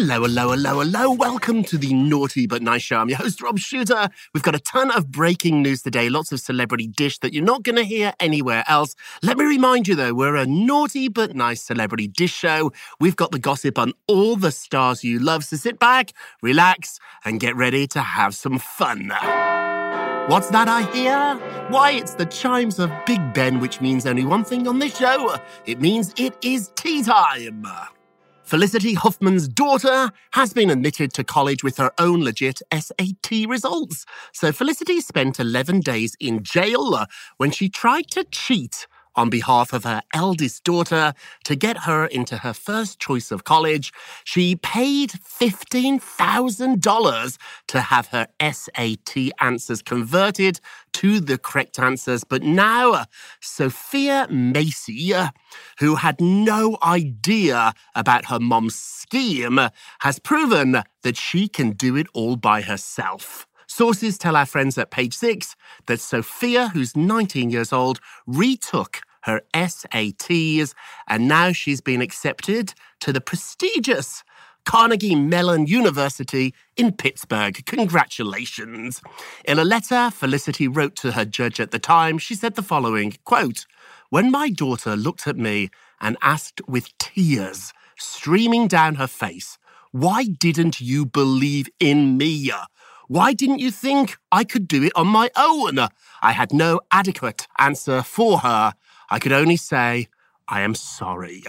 Hello, hello, hello, hello. Welcome to the Naughty But Nice Show. I'm your host, Rob Shooter. We've got a ton of breaking news today, lots of celebrity dish that you're not going to hear anywhere else. Let me remind you, though, we're a Naughty But Nice celebrity dish show. We've got the gossip on all the stars you love, so sit back, relax, and get ready to have some fun. What's that I hear? Why, it's the chimes of Big Ben, which means only one thing on this show. It means it is tea time. Felicity Huffman's daughter has been admitted to college with her own legit SAT results. So Felicity spent 11 days in jail uh, when she tried to cheat on behalf of her eldest daughter to get her into her first choice of college. She paid $15,000 to have her SAT answers converted to the correct answers. But now, Sophia Macy, who had no idea about her mom's scheme, has proven that she can do it all by herself. Sources tell our friends at page six that Sophia, who's 19 years old, retook her SATs and now she's been accepted to the prestigious Carnegie Mellon University in Pittsburgh. Congratulations. In a letter Felicity wrote to her judge at the time, she said the following quote, When my daughter looked at me and asked with tears streaming down her face, Why didn't you believe in me? Why didn't you think I could do it on my own? I had no adequate answer for her. I could only say, I am sorry.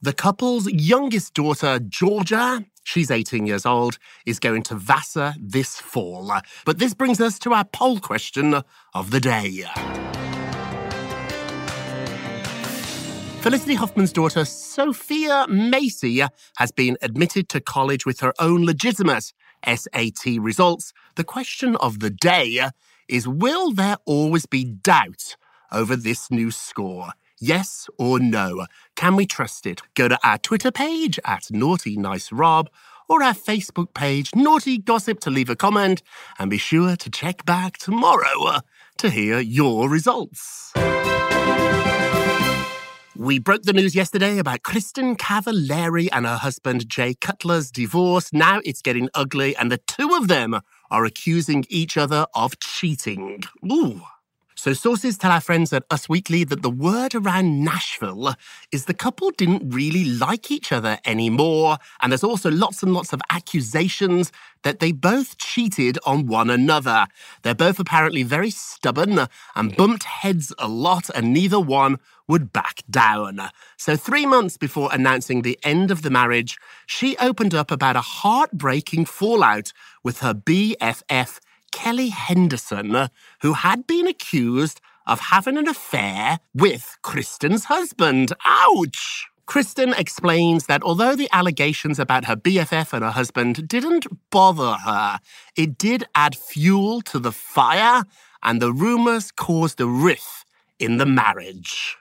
The couple's youngest daughter, Georgia, she's 18 years old, is going to Vassar this fall. But this brings us to our poll question of the day. Felicity Huffman's daughter, Sophia Macy, has been admitted to college with her own legitimate SAT results. The question of the day is Will there always be doubt over this new score? Yes or no? Can we trust it? Go to our Twitter page at Naughty Nice Rob or our Facebook page, Naughty Gossip, to leave a comment. And be sure to check back tomorrow to hear your results. We broke the news yesterday about Kristin Cavallari and her husband Jay Cutler's divorce. Now it's getting ugly, and the two of them are accusing each other of cheating. Ooh. So, sources tell our friends at Us Weekly that the word around Nashville is the couple didn't really like each other anymore. And there's also lots and lots of accusations that they both cheated on one another. They're both apparently very stubborn and mm. bumped heads a lot, and neither one would back down. So, three months before announcing the end of the marriage, she opened up about a heartbreaking fallout with her BFF. Kelly Henderson, uh, who had been accused of having an affair with Kristin's husband. Ouch! Kristin explains that although the allegations about her BFF and her husband didn't bother her, it did add fuel to the fire, and the rumors caused a rift in the marriage.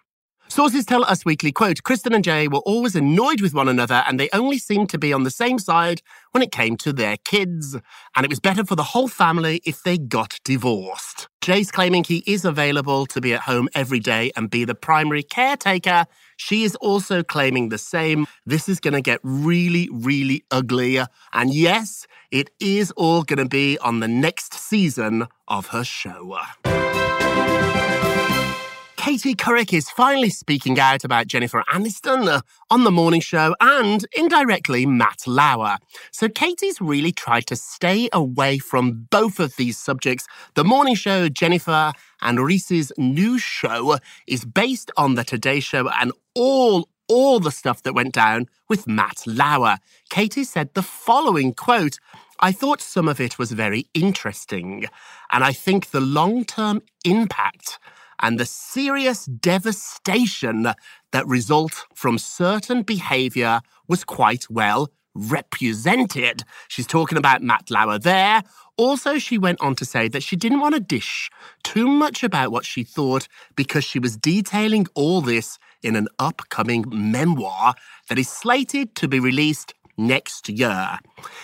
Sources tell Us Weekly, quote, Kristin and Jay were always annoyed with one another and they only seemed to be on the same side when it came to their kids. And it was better for the whole family if they got divorced. Jay's claiming he is available to be at home every day and be the primary caretaker. She is also claiming the same. This is going to get really, really ugly. And yes, it is all going to be on the next season of her show. Katie Couric is finally speaking out about Jennifer Aniston on the morning show and indirectly Matt Lauer. So Katie's really tried to stay away from both of these subjects. The morning show, Jennifer and Reese's new show is based on the Today Show and all all the stuff that went down with Matt Lauer. Katie said the following quote, I thought some of it was very interesting, and I think the long-term impact and the serious devastation that result from certain behavior was quite well represented. She's talking about Matt Lauer there. Also, she went on to say that she didn't want to dish too much about what she thought because she was detailing all this in an upcoming memoir that is slated to be released next year.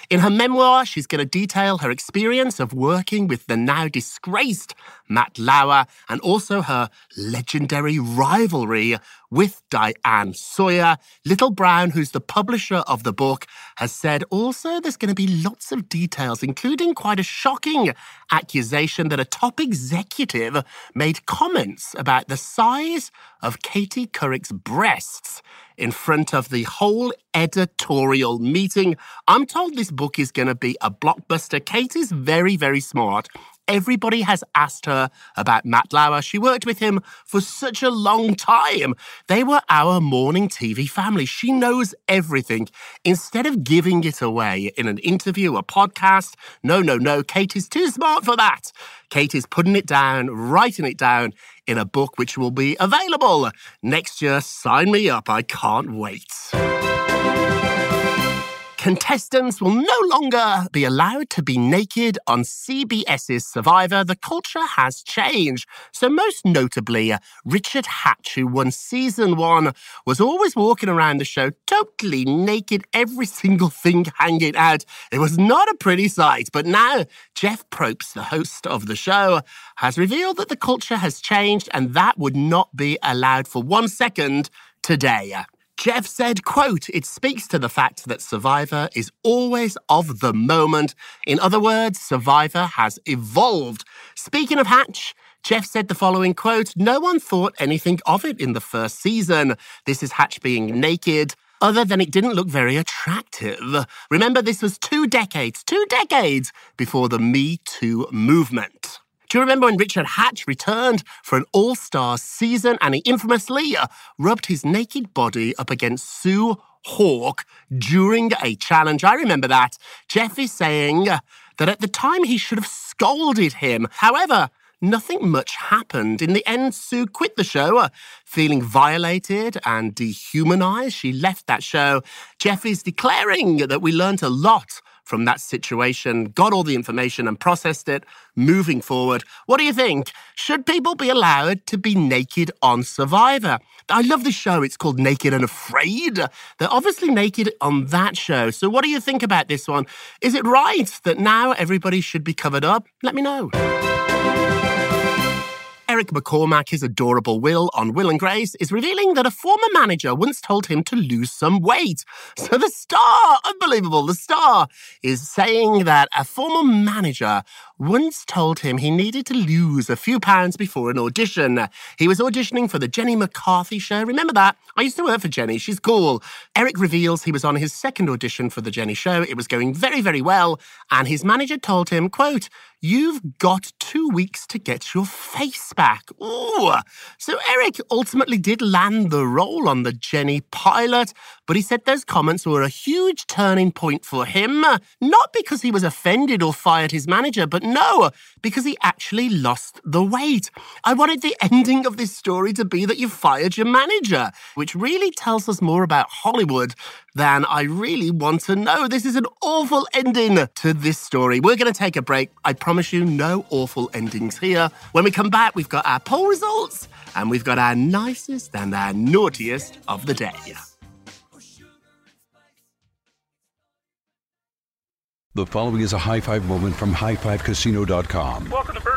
In her memoir, she's going to detail her experience of working with the now disgraced Matt Lauer and also her legendary rivalry with Diane Sawyer. Little Brown, who's the publisher of the book, has said also there's going to be lots of details, including quite a shocking accusation that a top executive made comments about the size of Katie Couric's breasts in front of the whole editorial meeting. I'm told this book is going to be a blockbuster. Katie's very, very smart. Everybody has asked her about Matt Lauer. She worked with him for such a long time. They were our morning TV family. She knows everything. Instead of giving it away in an interview, a podcast, no, no, no, Katie's too smart for that. Katie's putting it down, writing it down in a book which will be available next year. Sign me up. I can't wait. Contestants will no longer be allowed to be naked on CBS's Survivor. The culture has changed. So, most notably, Richard Hatch, who won season one, was always walking around the show totally naked, every single thing hanging out. It was not a pretty sight. But now, Jeff Probst, the host of the show, has revealed that the culture has changed and that would not be allowed for one second today. Jeff said, quote, it speaks to the fact that Survivor is always of the moment. In other words, Survivor has evolved. Speaking of Hatch, Jeff said the following quote, no one thought anything of it in the first season. This is Hatch being naked. Other than it didn't look very attractive. Remember, this was two decades, two decades before the Me Too movement. Do you remember when Richard Hatch returned for an all star season and he infamously uh, rubbed his naked body up against Sue Hawk during a challenge? I remember that. Jeff is saying uh, that at the time he should have scolded him. However, nothing much happened. In the end, Sue quit the show, uh, feeling violated and dehumanized. She left that show. Jeff is declaring that we learned a lot from that situation, got all the information and processed it moving forward. What do you think? Should people be allowed to be naked on Survivor? I love this show. It's called Naked and Afraid. They're obviously naked on that show. So, what do you think about this one? Is it right that now everybody should be covered up? Let me know. Eric McCormack, his adorable Will on Will and Grace, is revealing that a former manager once told him to lose some weight. So the star, unbelievable, the star is saying that a former manager once told him he needed to lose a few pounds before an audition. He was auditioning for the Jenny McCarthy show. Remember that? I used to work for Jenny. She's cool. Eric reveals he was on his second audition for the Jenny show. It was going very, very well. And his manager told him, quote, You've got two weeks to get your face back. Ooh. So Eric ultimately did land the role on the Jenny pilot, but he said those comments were a huge turning point for him. Not because he was offended or fired his manager, but no, because he actually lost the weight. I wanted the ending of this story to be that you fired your manager, which really tells us more about Hollywood than I really want to know. This is an awful ending to this story. We're going to take a break. I promise you, no awful endings here. When we come back, we've got our poll results and we've got our nicest and our naughtiest of the day. The following is a high five moment from highfivecasino.com. Welcome to Burger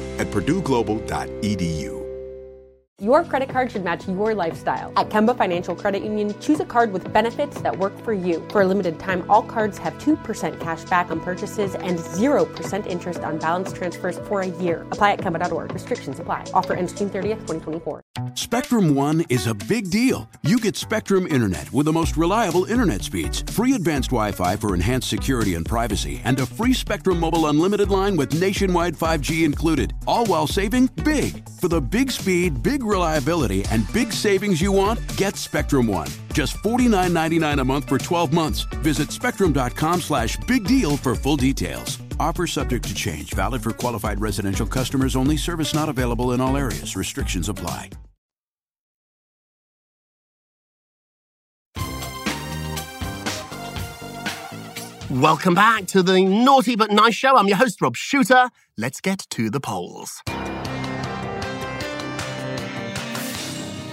at purdueglobal.edu. Your credit card should match your lifestyle. At Kemba Financial Credit Union, choose a card with benefits that work for you. For a limited time, all cards have 2% cash back on purchases and 0% interest on balance transfers for a year. Apply at Kemba.org. Restrictions apply. Offer ends June 30th, 2024. Spectrum One is a big deal. You get Spectrum Internet with the most reliable internet speeds, free advanced Wi Fi for enhanced security and privacy, and a free Spectrum Mobile Unlimited line with nationwide 5G included, all while saving big. For the big speed, big reliability, and big savings you want, get Spectrum One. Just $49.99 a month for 12 months. Visit spectrum.com slash big deal for full details. Offer subject to change, valid for qualified residential customers only, service not available in all areas. Restrictions apply. Welcome back to the Naughty But Nice Show. I'm your host, Rob Shooter. Let's get to the polls.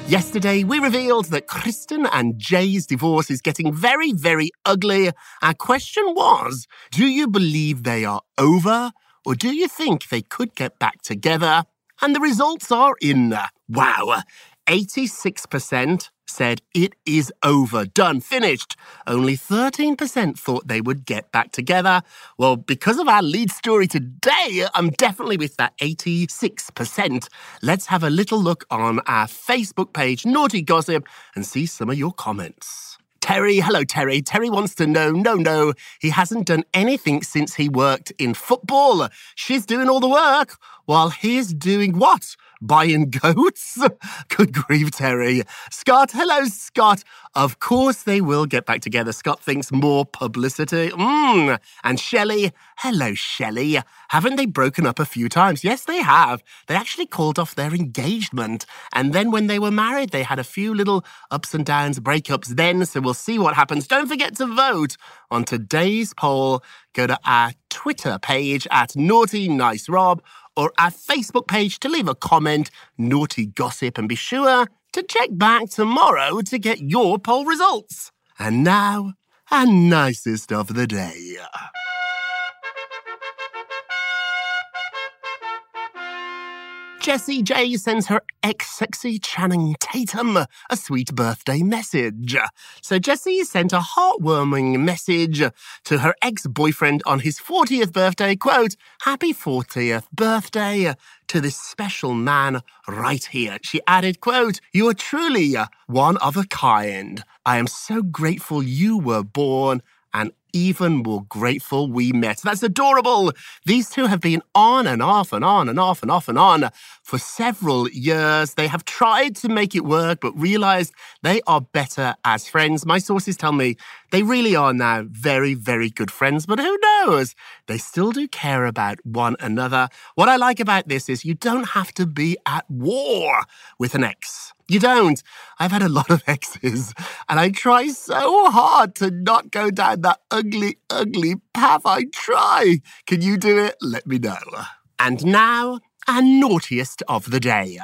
Yesterday, we revealed that Kristin and Jay's divorce is getting very, very ugly. Our question was Do you believe they are over, or do you think they could get back together? And the results are in. Wow. 86% said it is over, done, finished. Only 13% thought they would get back together. Well, because of our lead story today, I'm definitely with that 86%. Let's have a little look on our Facebook page, Naughty Gossip, and see some of your comments. Terry, hello Terry. Terry wants to know, no, no, he hasn't done anything since he worked in football. She's doing all the work while he's doing what? Buying goats? Good grief, Terry. Scott, hello, Scott. Of course they will get back together. Scott thinks more publicity. Mmm. And Shelley, hello, Shelley. Haven't they broken up a few times? Yes, they have. They actually called off their engagement. And then when they were married, they had a few little ups and downs, breakups then. So we'll see what happens. Don't forget to vote on today's poll. Go to our Twitter page at Naughty Nice Rob or our Facebook page to leave a comment, naughty gossip, and be sure to check back tomorrow to get your poll results. And now, and nicest of the day. Jessie J sends her ex sexy Channing Tatum a sweet birthday message. So Jessie sent a heartwarming message to her ex boyfriend on his 40th birthday. Quote, Happy 40th birthday to this special man right here. She added, quote, You are truly one of a kind. I am so grateful you were born and even more grateful we met. That's adorable. These two have been on and off and on and off and off and on for several years. They have tried to make it work, but realized they are better as friends. My sources tell me they really are now very, very good friends, but who knows? They still do care about one another. What I like about this is you don't have to be at war with an ex. You don't. I've had a lot of exes, and I try so hard to not go down that ugly, ugly path. I try. Can you do it? Let me know. And now, our naughtiest of the day.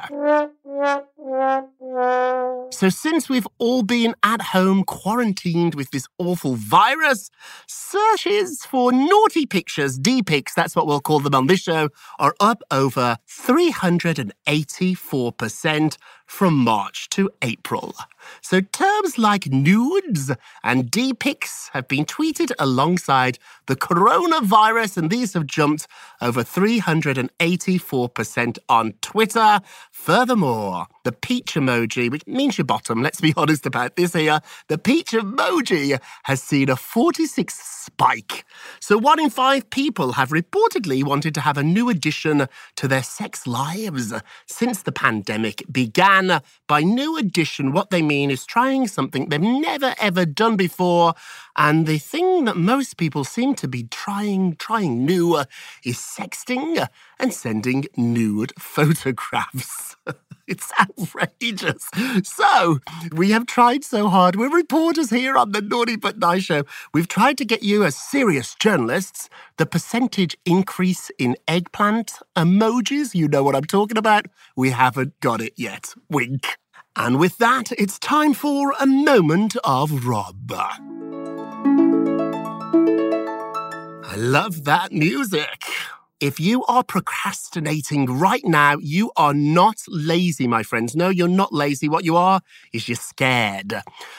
So, since we've all been at home quarantined with this awful virus, searches for naughty pictures, D pics, that's what we'll call them on this show, are up over 384% from March to April. So, terms like nudes and D pics have been tweeted alongside the coronavirus, and these have jumped over 384% on Twitter. Furthermore, the peach emoji, which means your bottom, let's be honest about this here, the peach emoji has seen a 46 spike. So, one in five people have reportedly wanted to have a new addition to their sex lives since the pandemic began. By new addition, what they mean is trying something they've never ever done before. And the thing that most people seem to be trying, trying new, is sexting and sending nude photographs. It's outrageous. So, we have tried so hard. We're reporters here on the Naughty But Nice show. We've tried to get you, as serious journalists, the percentage increase in eggplant emojis. You know what I'm talking about. We haven't got it yet. Wink. And with that, it's time for a moment of Rob. I love that music. If you are procrastinating right now, you are not lazy, my friends. No, you're not lazy. What you are is you're scared.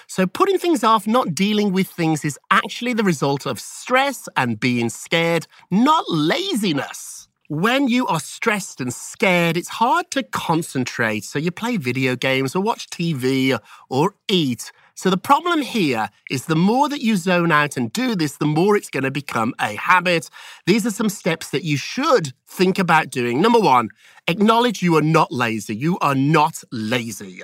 So, putting things off, not dealing with things, is actually the result of stress and being scared, not laziness. When you are stressed and scared, it's hard to concentrate. So, you play video games or watch TV or eat. So the problem here is the more that you zone out and do this, the more it's going to become a habit. These are some steps that you should think about doing. Number one, acknowledge you are not lazy. You are not lazy.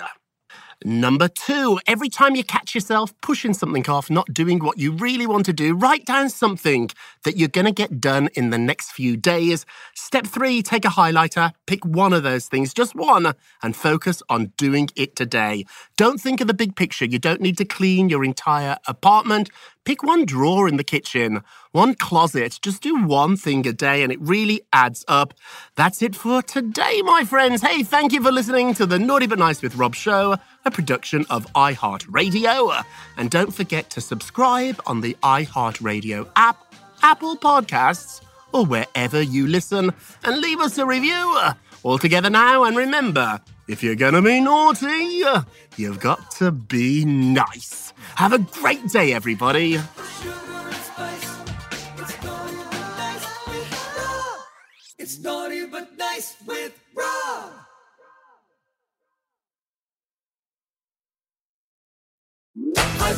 Number two, every time you catch yourself pushing something off, not doing what you really want to do, write down something that you're going to get done in the next few days. Step three, take a highlighter, pick one of those things, just one, and focus on doing it today. Don't think of the big picture. You don't need to clean your entire apartment. Pick one drawer in the kitchen, one closet. Just do one thing a day and it really adds up. That's it for today, my friends. Hey, thank you for listening to the Naughty But Nice with Rob show, a production of iHeartRadio. And don't forget to subscribe on the iHeartRadio app, Apple Podcasts, or wherever you listen, and leave us a review. All together now, and remember, if you're gonna be naughty, you've got to be nice. Have a great day, everybody. It's naughty but nice with Rob.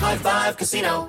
High Five Casino.